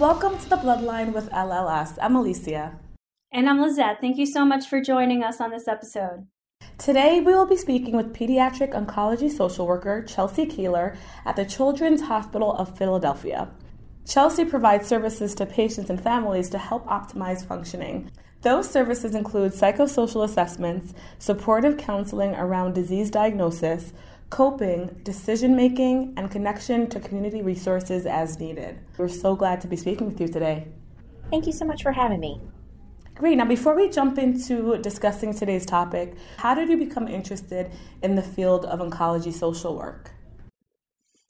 Welcome to the Bloodline with LLS. I'm Alicia. And I'm Lizette. Thank you so much for joining us on this episode. Today, we will be speaking with pediatric oncology social worker Chelsea Keeler at the Children's Hospital of Philadelphia. Chelsea provides services to patients and families to help optimize functioning. Those services include psychosocial assessments, supportive counseling around disease diagnosis, coping, decision making, and connection to community resources as needed. We're so glad to be speaking with you today. Thank you so much for having me. Great. Now, before we jump into discussing today's topic, how did you become interested in the field of oncology social work?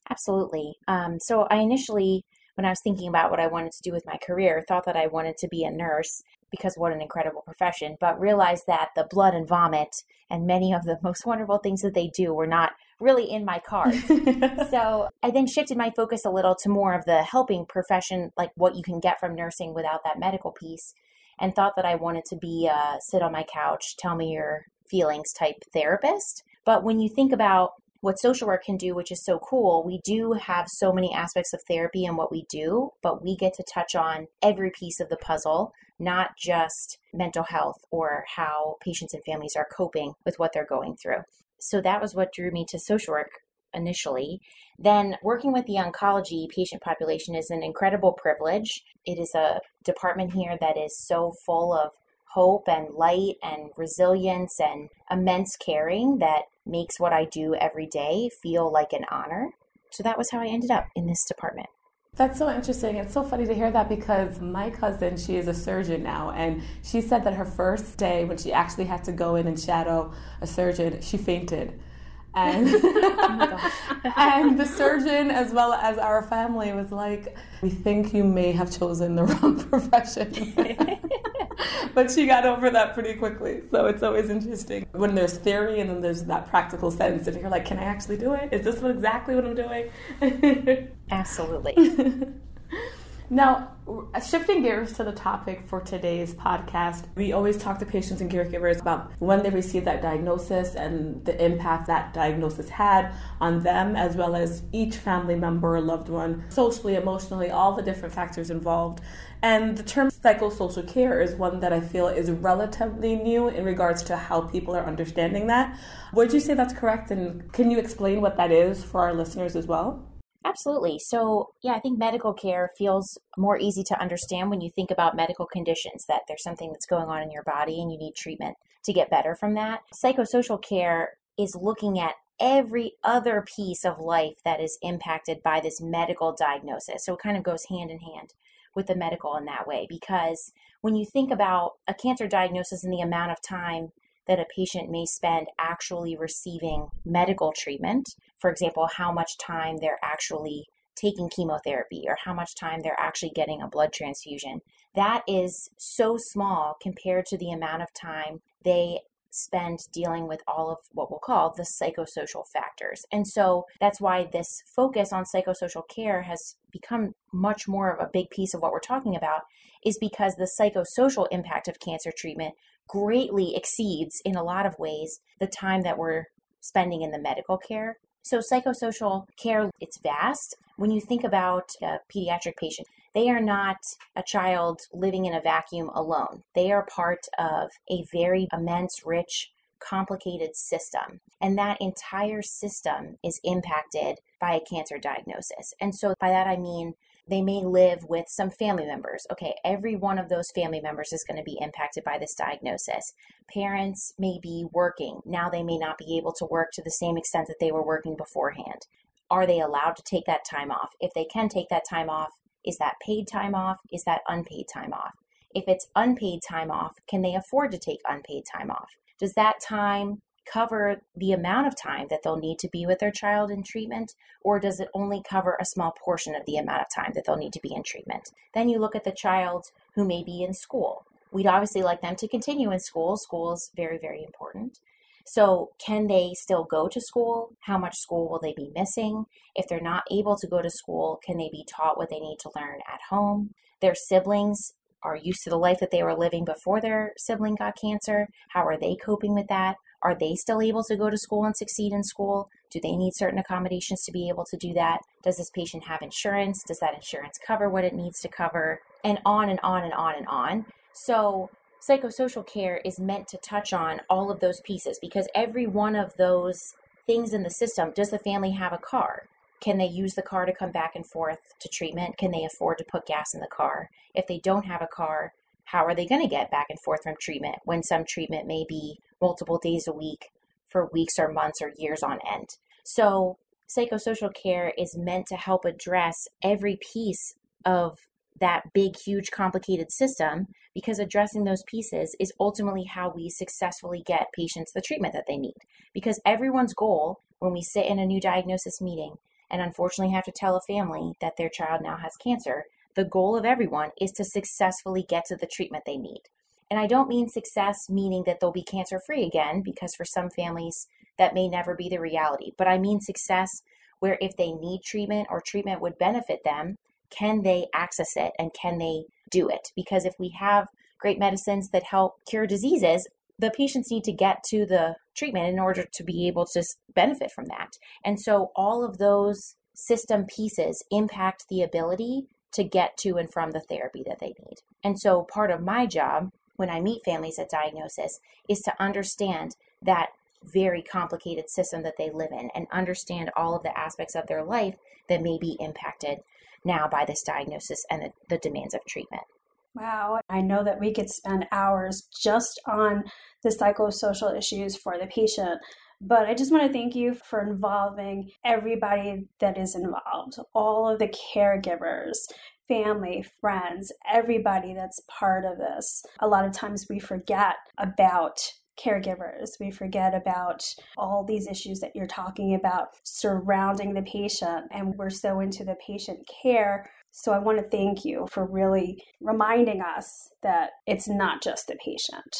Absolutely. Um, so, I initially, when I was thinking about what I wanted to do with my career, thought that I wanted to be a nurse because what an incredible profession, but realized that the blood and vomit and many of the most wonderful things that they do were not really in my cards. so I then shifted my focus a little to more of the helping profession, like what you can get from nursing without that medical piece, and thought that I wanted to be a sit on my couch, tell me your feelings type therapist. But when you think about what social work can do, which is so cool, we do have so many aspects of therapy in what we do, but we get to touch on every piece of the puzzle, not just mental health or how patients and families are coping with what they're going through. So that was what drew me to social work initially. Then, working with the oncology patient population is an incredible privilege. It is a department here that is so full of hope and light and resilience and immense caring that makes what I do every day feel like an honor. So that was how I ended up in this department. That's so interesting. It's so funny to hear that because my cousin, she is a surgeon now, and she said that her first day when she actually had to go in and shadow a surgeon, she fainted. And, oh and the surgeon, as well as our family, was like, We think you may have chosen the wrong profession. but she got over that pretty quickly. So it's always interesting when there's theory and then there's that practical sense, and you're like, Can I actually do it? Is this what, exactly what I'm doing? Absolutely. Now, shifting gears to the topic for today's podcast, we always talk to patients and caregivers about when they received that diagnosis and the impact that diagnosis had on them, as well as each family member or loved one, socially, emotionally, all the different factors involved. And the term psychosocial care is one that I feel is relatively new in regards to how people are understanding that. Would you say that's correct? And can you explain what that is for our listeners as well? Absolutely. So, yeah, I think medical care feels more easy to understand when you think about medical conditions that there's something that's going on in your body and you need treatment to get better from that. Psychosocial care is looking at every other piece of life that is impacted by this medical diagnosis. So, it kind of goes hand in hand with the medical in that way because when you think about a cancer diagnosis and the amount of time that a patient may spend actually receiving medical treatment. For example, how much time they're actually taking chemotherapy or how much time they're actually getting a blood transfusion. That is so small compared to the amount of time they spend dealing with all of what we'll call the psychosocial factors. And so that's why this focus on psychosocial care has become much more of a big piece of what we're talking about, is because the psychosocial impact of cancer treatment greatly exceeds, in a lot of ways, the time that we're spending in the medical care. So, psychosocial care, it's vast. When you think about a pediatric patient, they are not a child living in a vacuum alone. They are part of a very immense, rich, complicated system. And that entire system is impacted by a cancer diagnosis. And so, by that I mean they may live with some family members. Okay, every one of those family members is going to be impacted by this diagnosis. Parents may be working. Now they may not be able to work to the same extent that they were working beforehand. Are they allowed to take that time off? If they can take that time off, is that paid time off? Is that unpaid time off? If it's unpaid time off, can they afford to take unpaid time off? Does that time cover the amount of time that they'll need to be with their child in treatment, or does it only cover a small portion of the amount of time that they'll need to be in treatment? Then you look at the child who may be in school. We'd obviously like them to continue in school. School is very, very important. So, can they still go to school? How much school will they be missing? If they're not able to go to school, can they be taught what they need to learn at home? Their siblings are used to the life that they were living before their sibling got cancer. How are they coping with that? Are they still able to go to school and succeed in school? Do they need certain accommodations to be able to do that? Does this patient have insurance? Does that insurance cover what it needs to cover? And on and on and on and on. So, psychosocial care is meant to touch on all of those pieces because every one of those things in the system does the family have a car? Can they use the car to come back and forth to treatment? Can they afford to put gas in the car? If they don't have a car, how are they going to get back and forth from treatment when some treatment may be multiple days a week for weeks or months or years on end? So, psychosocial care is meant to help address every piece of that big, huge, complicated system because addressing those pieces is ultimately how we successfully get patients the treatment that they need. Because everyone's goal when we sit in a new diagnosis meeting and unfortunately have to tell a family that their child now has cancer the goal of everyone is to successfully get to the treatment they need. And I don't mean success meaning that they'll be cancer free again, because for some families that may never be the reality. But I mean success where if they need treatment or treatment would benefit them, can they access it and can they do it? Because if we have great medicines that help cure diseases, the patients need to get to the treatment in order to be able to benefit from that. And so all of those system pieces impact the ability to get to and from the therapy that they need. And so part of my job when I meet families at diagnosis is to understand that very complicated system that they live in and understand all of the aspects of their life that may be impacted now by this diagnosis and the, the demands of treatment. Wow, I know that we could spend hours just on the psychosocial issues for the patient, but I just want to thank you for involving everybody that is involved, all of the caregivers, family, friends, everybody that's part of this. A lot of times we forget about caregivers. We forget about all these issues that you're talking about surrounding the patient, and we're so into the patient care. So I want to thank you for really reminding us that it's not just the patient.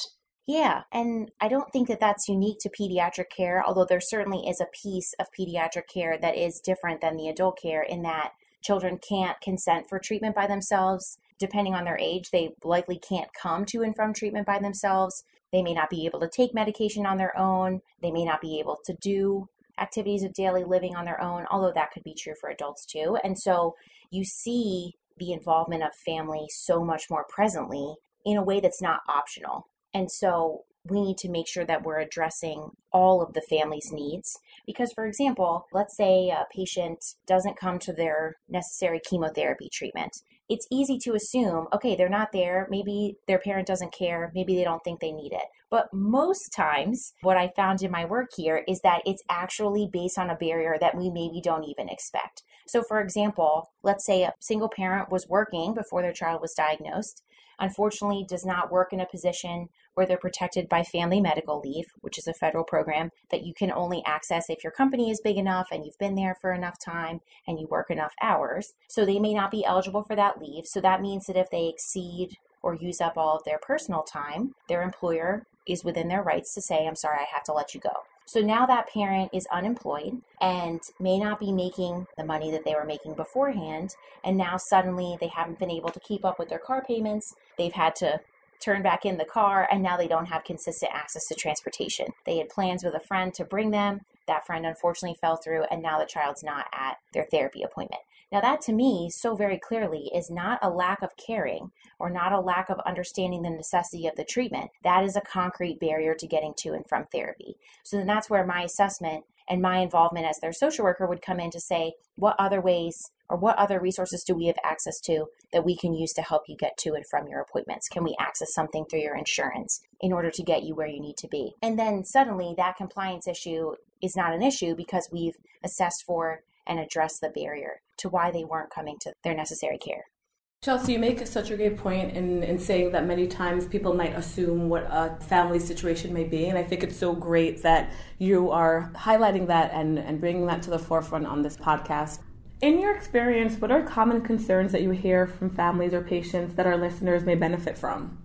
Yeah, and I don't think that that's unique to pediatric care, although there certainly is a piece of pediatric care that is different than the adult care in that children can't consent for treatment by themselves. Depending on their age, they likely can't come to and from treatment by themselves. They may not be able to take medication on their own. They may not be able to do activities of daily living on their own, although that could be true for adults too. And so you see the involvement of family so much more presently in a way that's not optional. And so we need to make sure that we're addressing all of the family's needs. Because, for example, let's say a patient doesn't come to their necessary chemotherapy treatment. It's easy to assume, okay, they're not there. Maybe their parent doesn't care. Maybe they don't think they need it. But most times, what I found in my work here is that it's actually based on a barrier that we maybe don't even expect. So, for example, let's say a single parent was working before their child was diagnosed unfortunately does not work in a position where they're protected by family medical leave, which is a federal program that you can only access if your company is big enough and you've been there for enough time and you work enough hours. So they may not be eligible for that leave. So that means that if they exceed or use up all of their personal time, their employer is within their rights to say, I'm sorry, I have to let you go. So now that parent is unemployed and may not be making the money that they were making beforehand. And now suddenly they haven't been able to keep up with their car payments. They've had to turn back in the car and now they don't have consistent access to transportation. They had plans with a friend to bring them. That friend unfortunately fell through and now the child's not at their therapy appointment. Now, that to me, so very clearly, is not a lack of caring or not a lack of understanding the necessity of the treatment. That is a concrete barrier to getting to and from therapy. So then that's where my assessment and my involvement as their social worker would come in to say, what other ways or what other resources do we have access to that we can use to help you get to and from your appointments? Can we access something through your insurance in order to get you where you need to be? And then suddenly that compliance issue is not an issue because we've assessed for and addressed the barrier to why they weren't coming to their necessary care. Chelsea, you make such a great point in, in saying that many times people might assume what a family situation may be. And I think it's so great that you are highlighting that and, and bringing that to the forefront on this podcast. In your experience, what are common concerns that you hear from families or patients that our listeners may benefit from?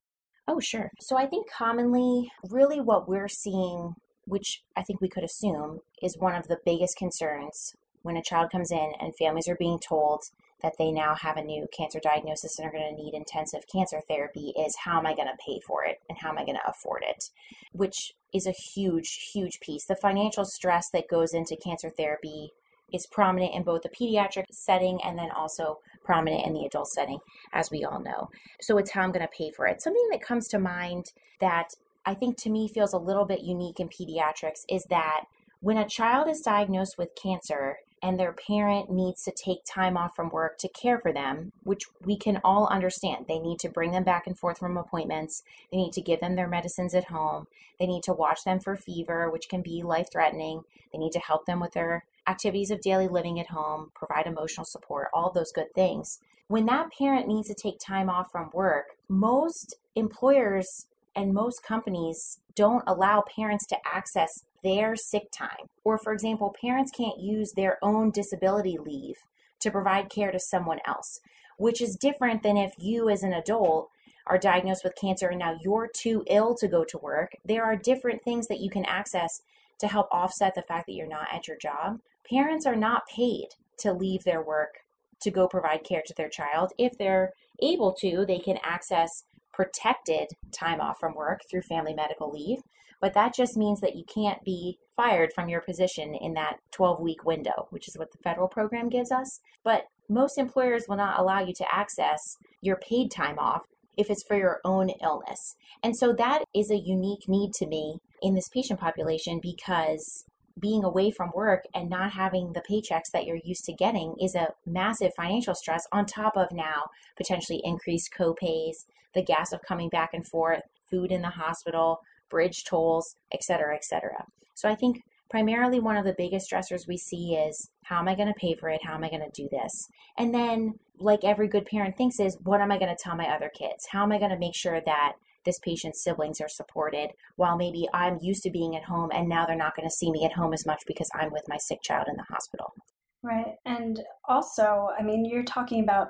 Oh, sure. So I think commonly, really what we're seeing, which I think we could assume, is one of the biggest concerns when a child comes in and families are being told that they now have a new cancer diagnosis and are going to need intensive cancer therapy is how am I going to pay for it and how am I going to afford it, which is a huge, huge piece. The financial stress that goes into cancer therapy is prominent in both the pediatric setting and then also prominent in the adult setting, as we all know. So it's how I'm going to pay for it. Something that comes to mind that I think to me feels a little bit unique in pediatrics is that when a child is diagnosed with cancer, and their parent needs to take time off from work to care for them, which we can all understand. They need to bring them back and forth from appointments. They need to give them their medicines at home. They need to watch them for fever, which can be life threatening. They need to help them with their activities of daily living at home, provide emotional support, all those good things. When that parent needs to take time off from work, most employers and most companies don't allow parents to access their sick time. Or, for example, parents can't use their own disability leave to provide care to someone else, which is different than if you, as an adult, are diagnosed with cancer and now you're too ill to go to work. There are different things that you can access to help offset the fact that you're not at your job. Parents are not paid to leave their work to go provide care to their child. If they're able to, they can access protected time off from work through family medical leave. But that just means that you can't be fired from your position in that 12 week window, which is what the federal program gives us. But most employers will not allow you to access your paid time off if it's for your own illness. And so that is a unique need to me in this patient population because being away from work and not having the paychecks that you're used to getting is a massive financial stress on top of now potentially increased co-pays, the gas of coming back and forth, food in the hospital, bridge tolls, etc., etc. So I think primarily one of the biggest stressors we see is how am I going to pay for it? How am I going to do this? And then, like every good parent thinks, is what am I going to tell my other kids? How am I going to make sure that this patient's siblings are supported while maybe I'm used to being at home and now they're not going to see me at home as much because I'm with my sick child in the hospital? Right. And also, I mean, you're talking about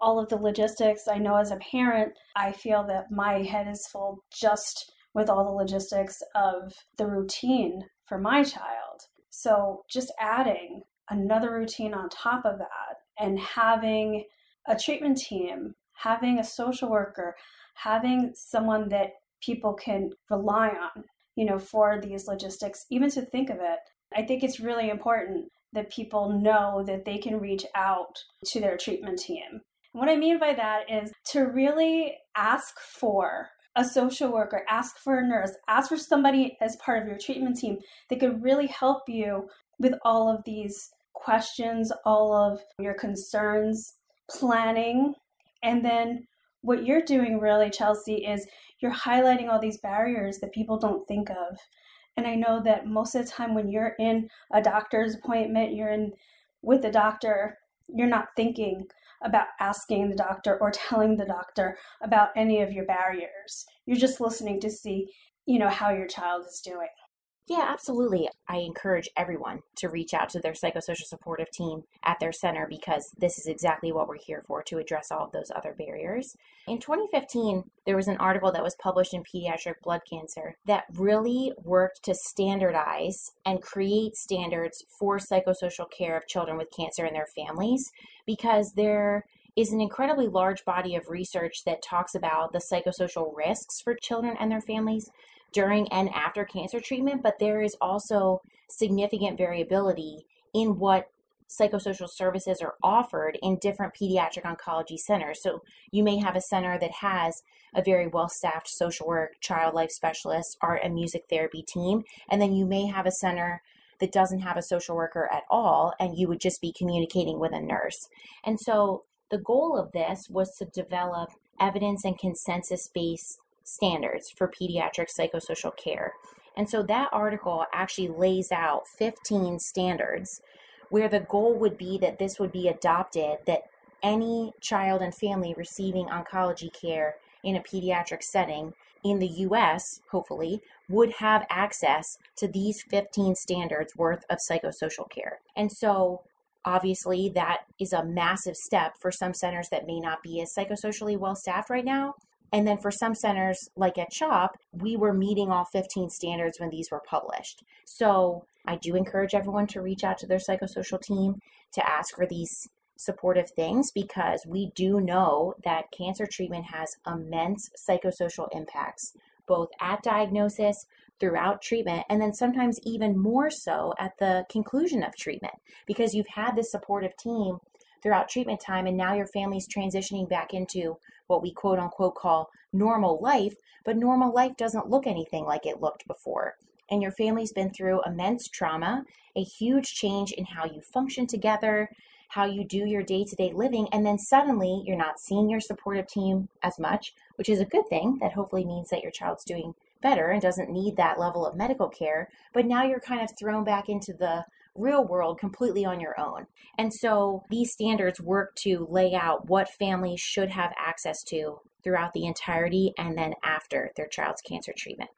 all of the logistics. I know as a parent, I feel that my head is full just with all the logistics of the routine for my child. So just adding another routine on top of that and having a treatment team, having a social worker, having someone that people can rely on, you know, for these logistics, even to think of it. I think it's really important that people know that they can reach out to their treatment team. What I mean by that is to really ask for a social worker, ask for a nurse, ask for somebody as part of your treatment team that could really help you with all of these questions, all of your concerns, planning. And then what you're doing really, Chelsea, is you're highlighting all these barriers that people don't think of. And I know that most of the time when you're in a doctor's appointment, you're in with a doctor, you're not thinking about asking the doctor or telling the doctor about any of your barriers. You're just listening to see, you know, how your child is doing. Yeah, absolutely. I encourage everyone to reach out to their psychosocial supportive team at their center because this is exactly what we're here for to address all of those other barriers. In 2015, there was an article that was published in Pediatric Blood Cancer that really worked to standardize and create standards for psychosocial care of children with cancer and their families because there is an incredibly large body of research that talks about the psychosocial risks for children and their families during and after cancer treatment, but there is also significant variability in what psychosocial services are offered in different pediatric oncology centers. So you may have a center that has a very well staffed social work, child life specialist, art and music therapy team, and then you may have a center that doesn't have a social worker at all, and you would just be communicating with a nurse. And so the goal of this was to develop evidence and consensus based standards for pediatric psychosocial care. And so that article actually lays out 15 standards where the goal would be that this would be adopted, that any child and family receiving oncology care in a pediatric setting in the US, hopefully, would have access to these 15 standards worth of psychosocial care. And so obviously that is a massive step for some centers that may not be as psychosocially well staffed right now. And then for some centers, like at CHOP, we were meeting all 15 standards when these were published. So I do encourage everyone to reach out to their psychosocial team to ask for these supportive things because we do know that cancer treatment has immense psychosocial impacts, both at diagnosis, throughout treatment, and then sometimes even more so at the conclusion of treatment because you've had this supportive team throughout treatment time and now your family's transitioning back into what we quote unquote call normal life, but normal life doesn't look anything like it looked before. And your family's been through immense trauma, a huge change in how you function together, how you do your day to day living, and then suddenly you're not seeing your supportive team as much, which is a good thing. That hopefully means that your child's doing better and doesn't need that level of medical care. But now you're kind of thrown back into the real world completely on your own. And so these standards work to lay out what families should have access to throughout the entirety and then after their child's cancer treatment.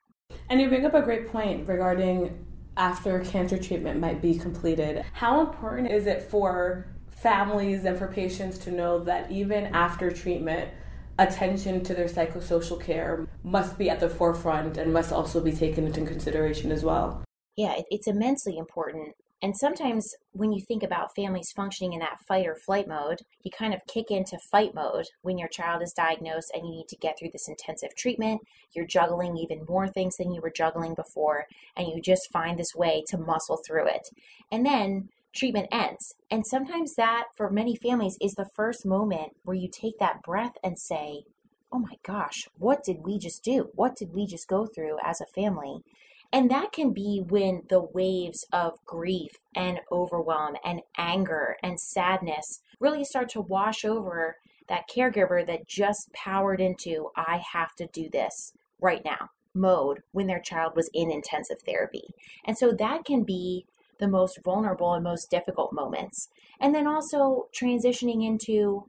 And you bring up a great point regarding after cancer treatment might be completed. How important is it for families and for patients to know that even after treatment, attention to their psychosocial care must be at the forefront and must also be taken into consideration as well. Yeah, it's immensely important. And sometimes when you think about families functioning in that fight or flight mode, you kind of kick into fight mode when your child is diagnosed and you need to get through this intensive treatment. You're juggling even more things than you were juggling before, and you just find this way to muscle through it. And then treatment ends. And sometimes that, for many families, is the first moment where you take that breath and say, Oh my gosh, what did we just do? What did we just go through as a family? And that can be when the waves of grief and overwhelm and anger and sadness really start to wash over that caregiver that just powered into, I have to do this right now mode when their child was in intensive therapy. And so that can be the most vulnerable and most difficult moments. And then also transitioning into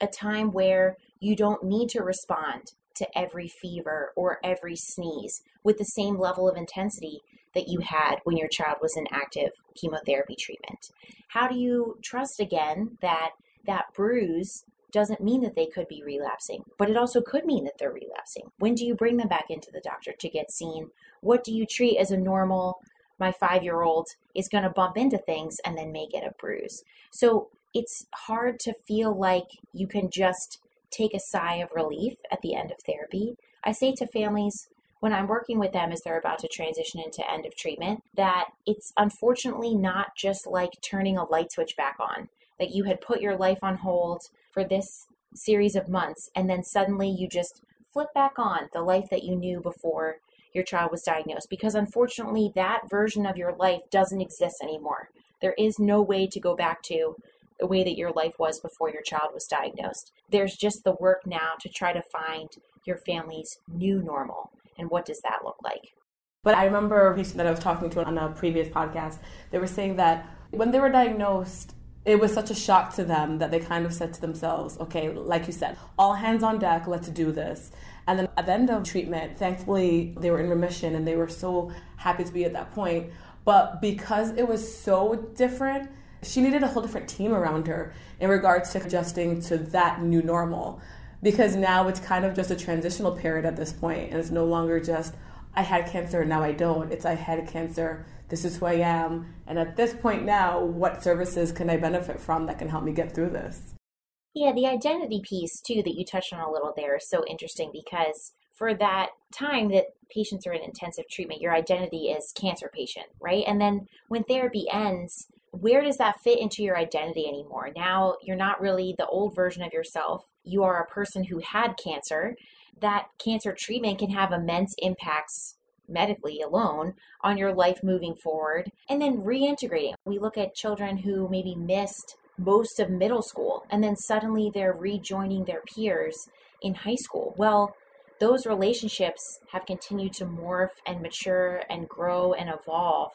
a time where you don't need to respond to every fever or every sneeze with the same level of intensity that you had when your child was in active chemotherapy treatment. How do you trust again that that bruise doesn't mean that they could be relapsing, but it also could mean that they're relapsing. When do you bring them back into the doctor to get seen? What do you treat as a normal my five year old is going to bump into things and then may get a bruise. So it's hard to feel like you can just take a sigh of relief at the end of therapy. I say to families when I'm working with them as they're about to transition into end of treatment that it's unfortunately not just like turning a light switch back on, that you had put your life on hold for this series of months and then suddenly you just flip back on the life that you knew before your child was diagnosed because unfortunately that version of your life doesn't exist anymore. There is no way to go back to the way that your life was before your child was diagnosed. There's just the work now to try to find your family's new normal. And what does that look like? But I remember a patient that I was talking to on a previous podcast, they were saying that when they were diagnosed, it was such a shock to them that they kind of said to themselves, okay, like you said, all hands on deck, let's do this. And then at the end of treatment, thankfully, they were in remission and they were so happy to be at that point. But because it was so different, she needed a whole different team around her in regards to adjusting to that new normal. Because now it's kind of just a transitional period at this point, and it's no longer just, I had cancer, and now I don't. It's, I had cancer, this is who I am. And at this point now, what services can I benefit from that can help me get through this? Yeah, the identity piece too that you touched on a little there is so interesting because for that time that patients are in intensive treatment, your identity is cancer patient, right? And then when therapy ends, where does that fit into your identity anymore? Now you're not really the old version of yourself. You are a person who had cancer. That cancer treatment can have immense impacts medically alone on your life moving forward and then reintegrating. We look at children who maybe missed most of middle school and then suddenly they're rejoining their peers in high school. Well, those relationships have continued to morph and mature and grow and evolve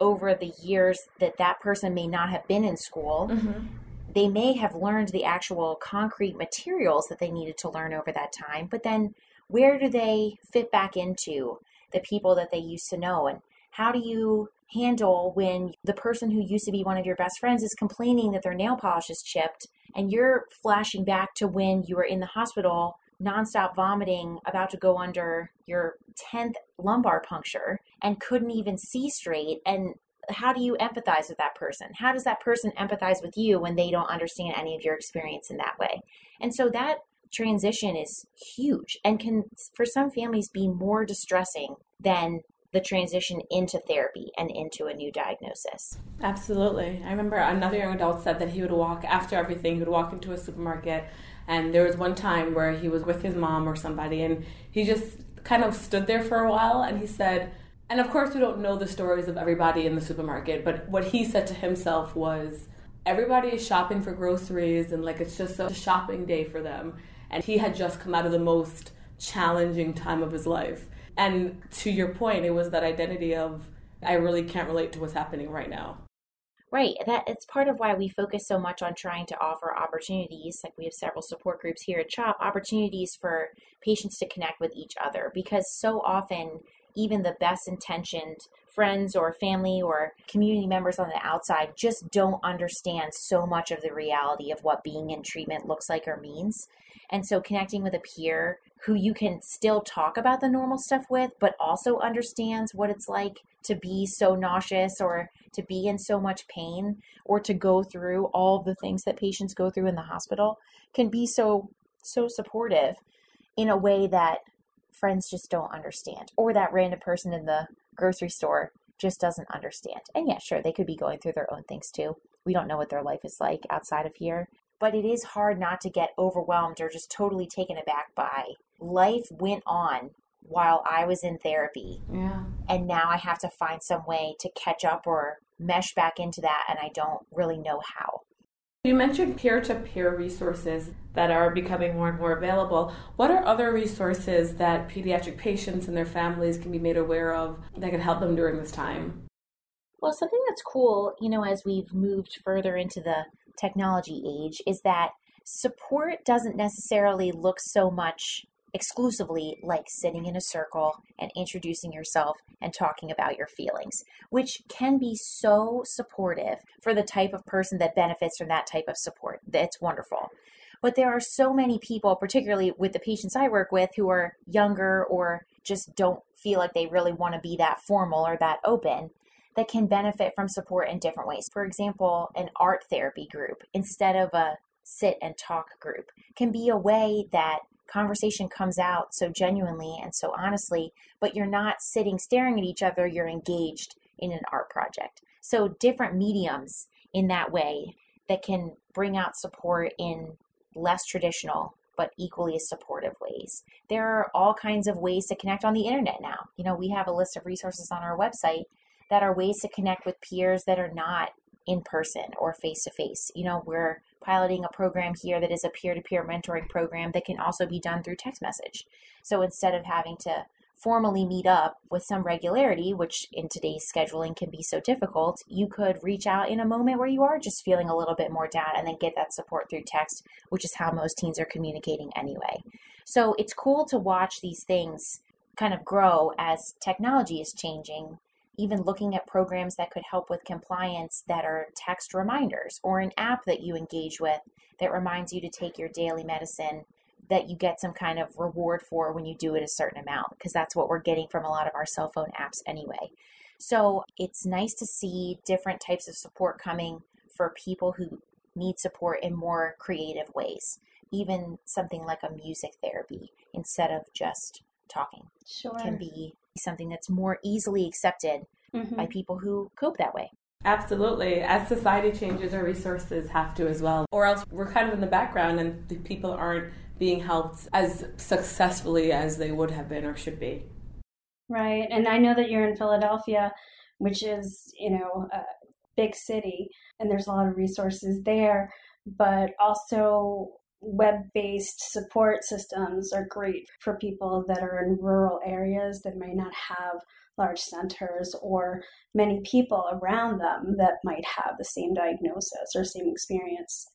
over the years that that person may not have been in school. Mm-hmm. They may have learned the actual concrete materials that they needed to learn over that time, but then where do they fit back into the people that they used to know? And how do you handle when the person who used to be one of your best friends is complaining that their nail polish is chipped and you're flashing back to when you were in the hospital nonstop vomiting, about to go under your 10th lumbar puncture, and couldn't even see straight. And how do you empathize with that person? How does that person empathize with you when they don't understand any of your experience in that way? And so that transition is huge and can, for some families, be more distressing than the transition into therapy and into a new diagnosis. Absolutely. I remember another young adult said that he would walk after everything, he would walk into a supermarket and there was one time where he was with his mom or somebody, and he just kind of stood there for a while and he said, and of course, we don't know the stories of everybody in the supermarket, but what he said to himself was, everybody is shopping for groceries and like it's just a shopping day for them. And he had just come out of the most challenging time of his life. And to your point, it was that identity of, I really can't relate to what's happening right now. Right. That it's part of why we focus so much on trying to offer opportunities. Like we have several support groups here at CHOP, opportunities for patients to connect with each other because so often even the best intentioned friends or family or community members on the outside just don't understand so much of the reality of what being in treatment looks like or means. And so connecting with a peer who you can still talk about the normal stuff with, but also understands what it's like to be so nauseous or to be in so much pain or to go through all the things that patients go through in the hospital can be so so supportive in a way that friends just don't understand or that random person in the grocery store just doesn't understand. And yeah, sure, they could be going through their own things too. We don't know what their life is like outside of here, but it is hard not to get overwhelmed or just totally taken aback by life went on while I was in therapy. Yeah. And now I have to find some way to catch up or mesh back into that, and I don't really know how. You mentioned peer to peer resources that are becoming more and more available. What are other resources that pediatric patients and their families can be made aware of that can help them during this time? Well, something that's cool, you know, as we've moved further into the technology age, is that support doesn't necessarily look so much exclusively like sitting in a circle and introducing yourself and talking about your feelings, which can be so supportive for the type of person that benefits from that type of support. It's wonderful. But there are so many people, particularly with the patients I work with, who are younger or just don't feel like they really want to be that formal or that open, that can benefit from support in different ways. For example, an art therapy group instead of a sit and talk group can be a way that conversation comes out so genuinely and so honestly, but you're not sitting staring at each other, you're engaged in an art project. So, different mediums in that way that can bring out support in less traditional but equally supportive ways. There are all kinds of ways to connect on the internet now. You know, we have a list of resources on our website that are ways to connect with peers that are not in person or face to face. You know, we're piloting a program here that is a peer to peer mentoring program that can also be done through text message. So instead of having to formally meet up with some regularity, which in today's scheduling can be so difficult, you could reach out in a moment where you are just feeling a little bit more down and then get that support through text, which is how most teens are communicating anyway. So it's cool to watch these things kind of grow as technology is changing even looking at programs that could help with compliance that are text reminders or an app that you engage with that reminds you to take your daily medicine that you get some kind of reward for when you do it a certain amount because that's what we're getting from a lot of our cell phone apps anyway. So it's nice to see different types of support coming for people who need support in more creative ways, even something like a music therapy instead of just talking sure. can be something that's more easily accepted mm-hmm. by people who cope that way. Absolutely. As society changes, our resources have to as well. Or else we're kind of in the background and the people aren't being helped as successfully as they would have been or should be. Right. And I know that you're in Philadelphia, which is, you know, a big city, and there's a lot of resources there, but also web based support systems are great for people that are in rural areas that may not have large centers or many people around them that might have the same diagnosis or same experience.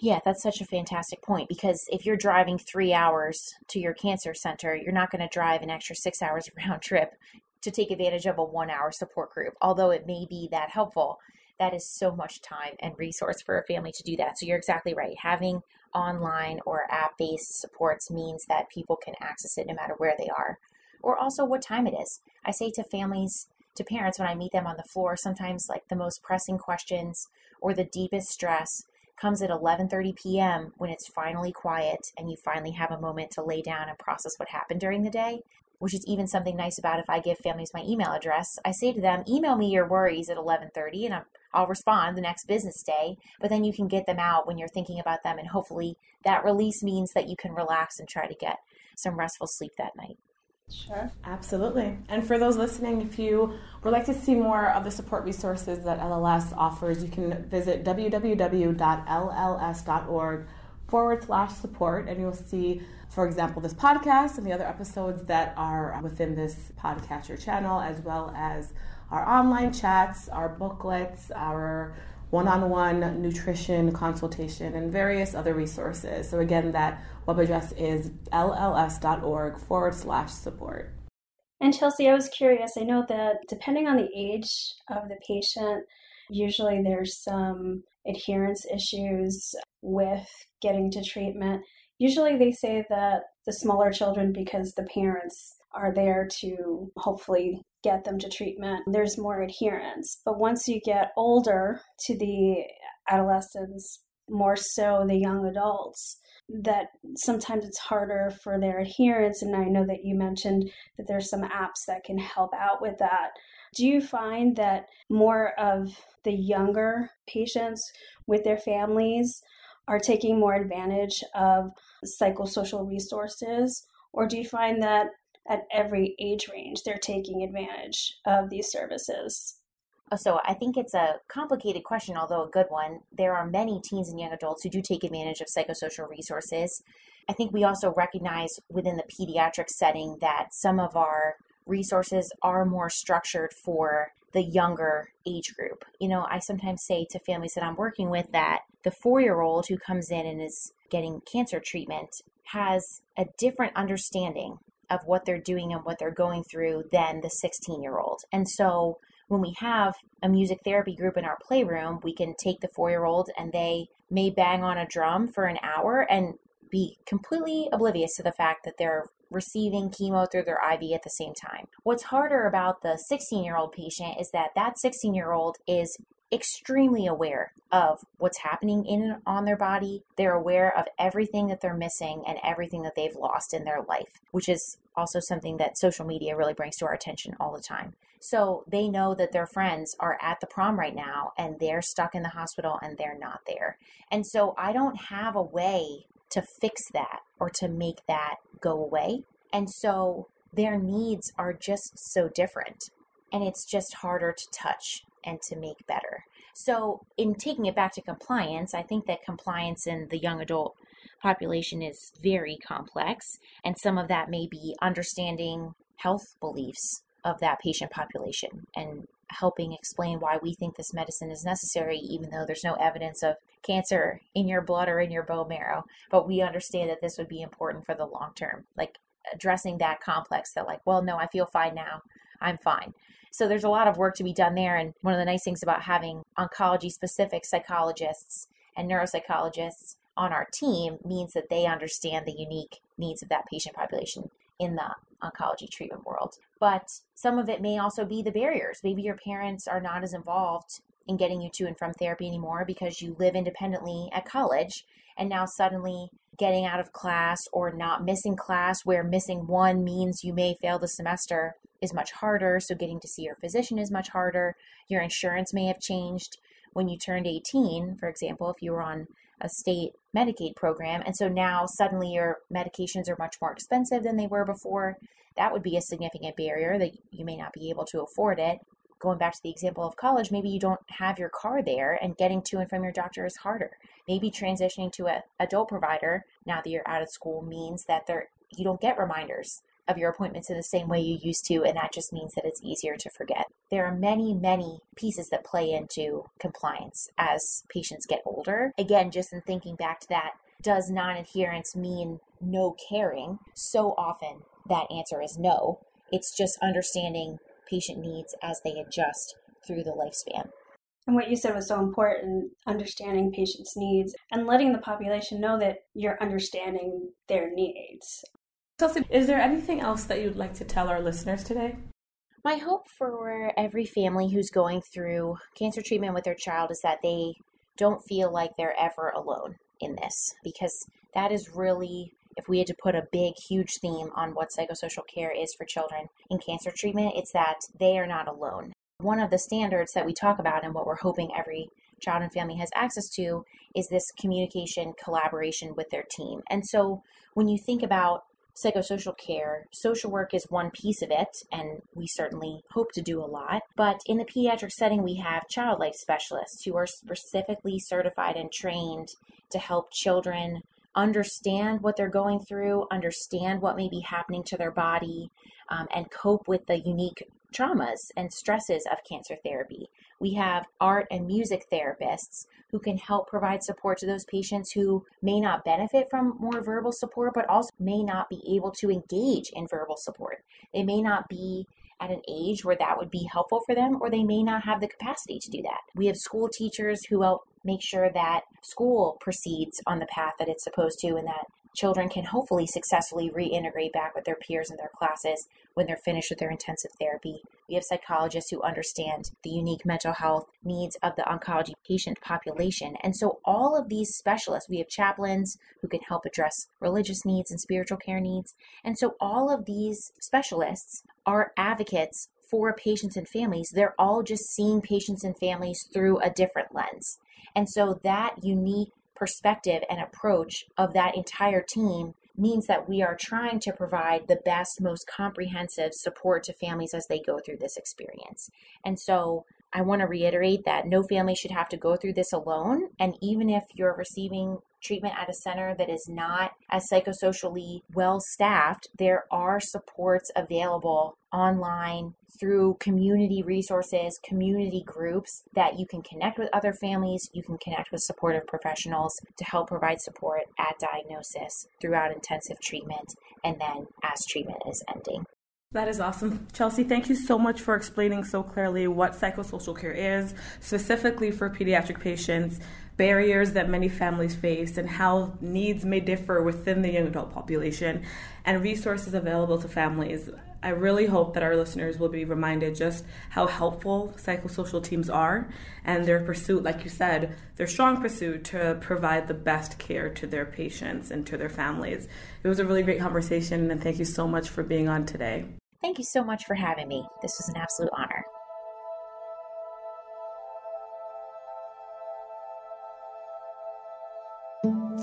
Yeah, that's such a fantastic point because if you're driving three hours to your cancer center, you're not going to drive an extra six hours round trip to take advantage of a one hour support group. Although it may be that helpful, that is so much time and resource for a family to do that. So you're exactly right. Having online or app based supports means that people can access it no matter where they are or also what time it is. I say to families, to parents when I meet them on the floor, sometimes like the most pressing questions or the deepest stress comes at 11:30 p.m. when it's finally quiet and you finally have a moment to lay down and process what happened during the day. Which is even something nice about if I give families my email address. I say to them, email me your worries at 11:30 and I'll respond the next business day, but then you can get them out when you're thinking about them and hopefully that release means that you can relax and try to get some restful sleep that night. Sure, absolutely. And for those listening, if you would like to see more of the support resources that LLS offers, you can visit www.lls.org forward slash support, and you'll see, for example, this podcast and the other episodes that are within this podcatcher channel, as well as our online chats, our booklets, our one on one nutrition consultation, and various other resources. So, again, that web address is lls.org forward slash support. And Chelsea, I was curious. I know that depending on the age of the patient, usually there's some adherence issues with getting to treatment. Usually they say that the smaller children, because the parents are there to hopefully get them to treatment, there's more adherence. But once you get older to the adolescents, more so the young adults, that sometimes it's harder for their adherence. And I know that you mentioned that there's some apps that can help out with that. Do you find that more of the younger patients with their families are taking more advantage of psychosocial resources? Or do you find that at every age range they're taking advantage of these services? Oh, so I think it's a complicated question, although a good one. There are many teens and young adults who do take advantage of psychosocial resources. I think we also recognize within the pediatric setting that some of our resources are more structured for the younger age group. You know, I sometimes say to families that I'm working with that the four year old who comes in and is getting cancer treatment has a different understanding of what they're doing and what they're going through than the 16 year old. And so when we have a music therapy group in our playroom, we can take the four year old and they may bang on a drum for an hour and be completely oblivious to the fact that they're receiving chemo through their IV at the same time. What's harder about the 16 year old patient is that that 16 year old is extremely aware of what's happening in and on their body. They're aware of everything that they're missing and everything that they've lost in their life, which is also something that social media really brings to our attention all the time. So they know that their friends are at the prom right now and they're stuck in the hospital and they're not there. And so I don't have a way to fix that or to make that go away. And so their needs are just so different. And it's just harder to touch and to make better. So, in taking it back to compliance, I think that compliance in the young adult population is very complex, and some of that may be understanding health beliefs of that patient population and helping explain why we think this medicine is necessary, even though there's no evidence of cancer in your blood or in your bone marrow. But we understand that this would be important for the long term, like addressing that complex that, like, well, no, I feel fine now, I'm fine. So there's a lot of work to be done there. And one of the nice things about having oncology specific psychologists and neuropsychologists on our team means that they understand the unique needs of that patient population in the oncology treatment world. But some of it may also be the barriers. Maybe your parents are not as involved in getting you to and from therapy anymore because you live independently at college and now suddenly getting out of class or not missing class where missing one means you may fail the semester is much harder. So getting to see your physician is much harder. Your insurance may have changed. when you turned 18, for example, if you were on a state Medicaid program, and so now suddenly your medications are much more expensive than they were before, that would be a significant barrier that you may not be able to afford it. Going back to the example of college, maybe you don't have your car there and getting to and from your doctor is harder. Maybe transitioning to an adult provider now that you're out of school means that there you don't get reminders of your appointments in the same way you used to, and that just means that it's easier to forget. There are many, many pieces that play into compliance as patients get older. Again, just in thinking back to that, does non adherence mean no caring? So often that answer is no. It's just understanding patient needs as they adjust through the lifespan. And what you said was so important understanding patients' needs and letting the population know that you're understanding their needs. Chelsea, is there anything else that you'd like to tell our listeners today? My hope for every family who's going through cancer treatment with their child is that they don't feel like they're ever alone in this because that is really if we had to put a big huge theme on what psychosocial care is for children in cancer treatment it's that they are not alone one of the standards that we talk about and what we're hoping every child and family has access to is this communication collaboration with their team and so when you think about psychosocial care. Social work is one piece of it, and we certainly hope to do a lot. But in the pediatric setting, we have child life specialists who are specifically certified and trained to help children understand what they're going through, understand what may be happening to their body, um, and cope with the unique traumas and stresses of cancer therapy. We have art and music therapists who can help provide support to those patients who may not benefit from more verbal support, but also may not be able to engage in verbal support. They may not be at an age where that would be helpful for them, or they may not have the capacity to do that. We have school teachers who help make sure that school proceeds on the path that it's supposed to and that children can hopefully successfully reintegrate back with their peers and their classes when they're finished with their intensive therapy. We have psychologists who understand the unique mental health needs of the oncology patient population. And so, all of these specialists, we have chaplains who can help address religious needs and spiritual care needs. And so, all of these specialists are advocates for patients and families. They're all just seeing patients and families through a different lens. And so, that unique perspective and approach of that entire team means that we are trying to provide the best, most comprehensive support to families as they go through this experience. And so I want to reiterate that no family should have to go through this alone. And even if you're receiving treatment at a center that is not as psychosocially well staffed, there are supports available online through community resources, community groups that you can connect with other families, you can connect with supportive professionals to help provide support at diagnosis throughout intensive treatment and then as treatment is ending. That is awesome. Chelsea, thank you so much for explaining so clearly what psychosocial care is, specifically for pediatric patients, barriers that many families face, and how needs may differ within the young adult population, and resources available to families. I really hope that our listeners will be reminded just how helpful psychosocial teams are and their pursuit, like you said, their strong pursuit to provide the best care to their patients and to their families. It was a really great conversation, and thank you so much for being on today. Thank you so much for having me. This was an absolute honor.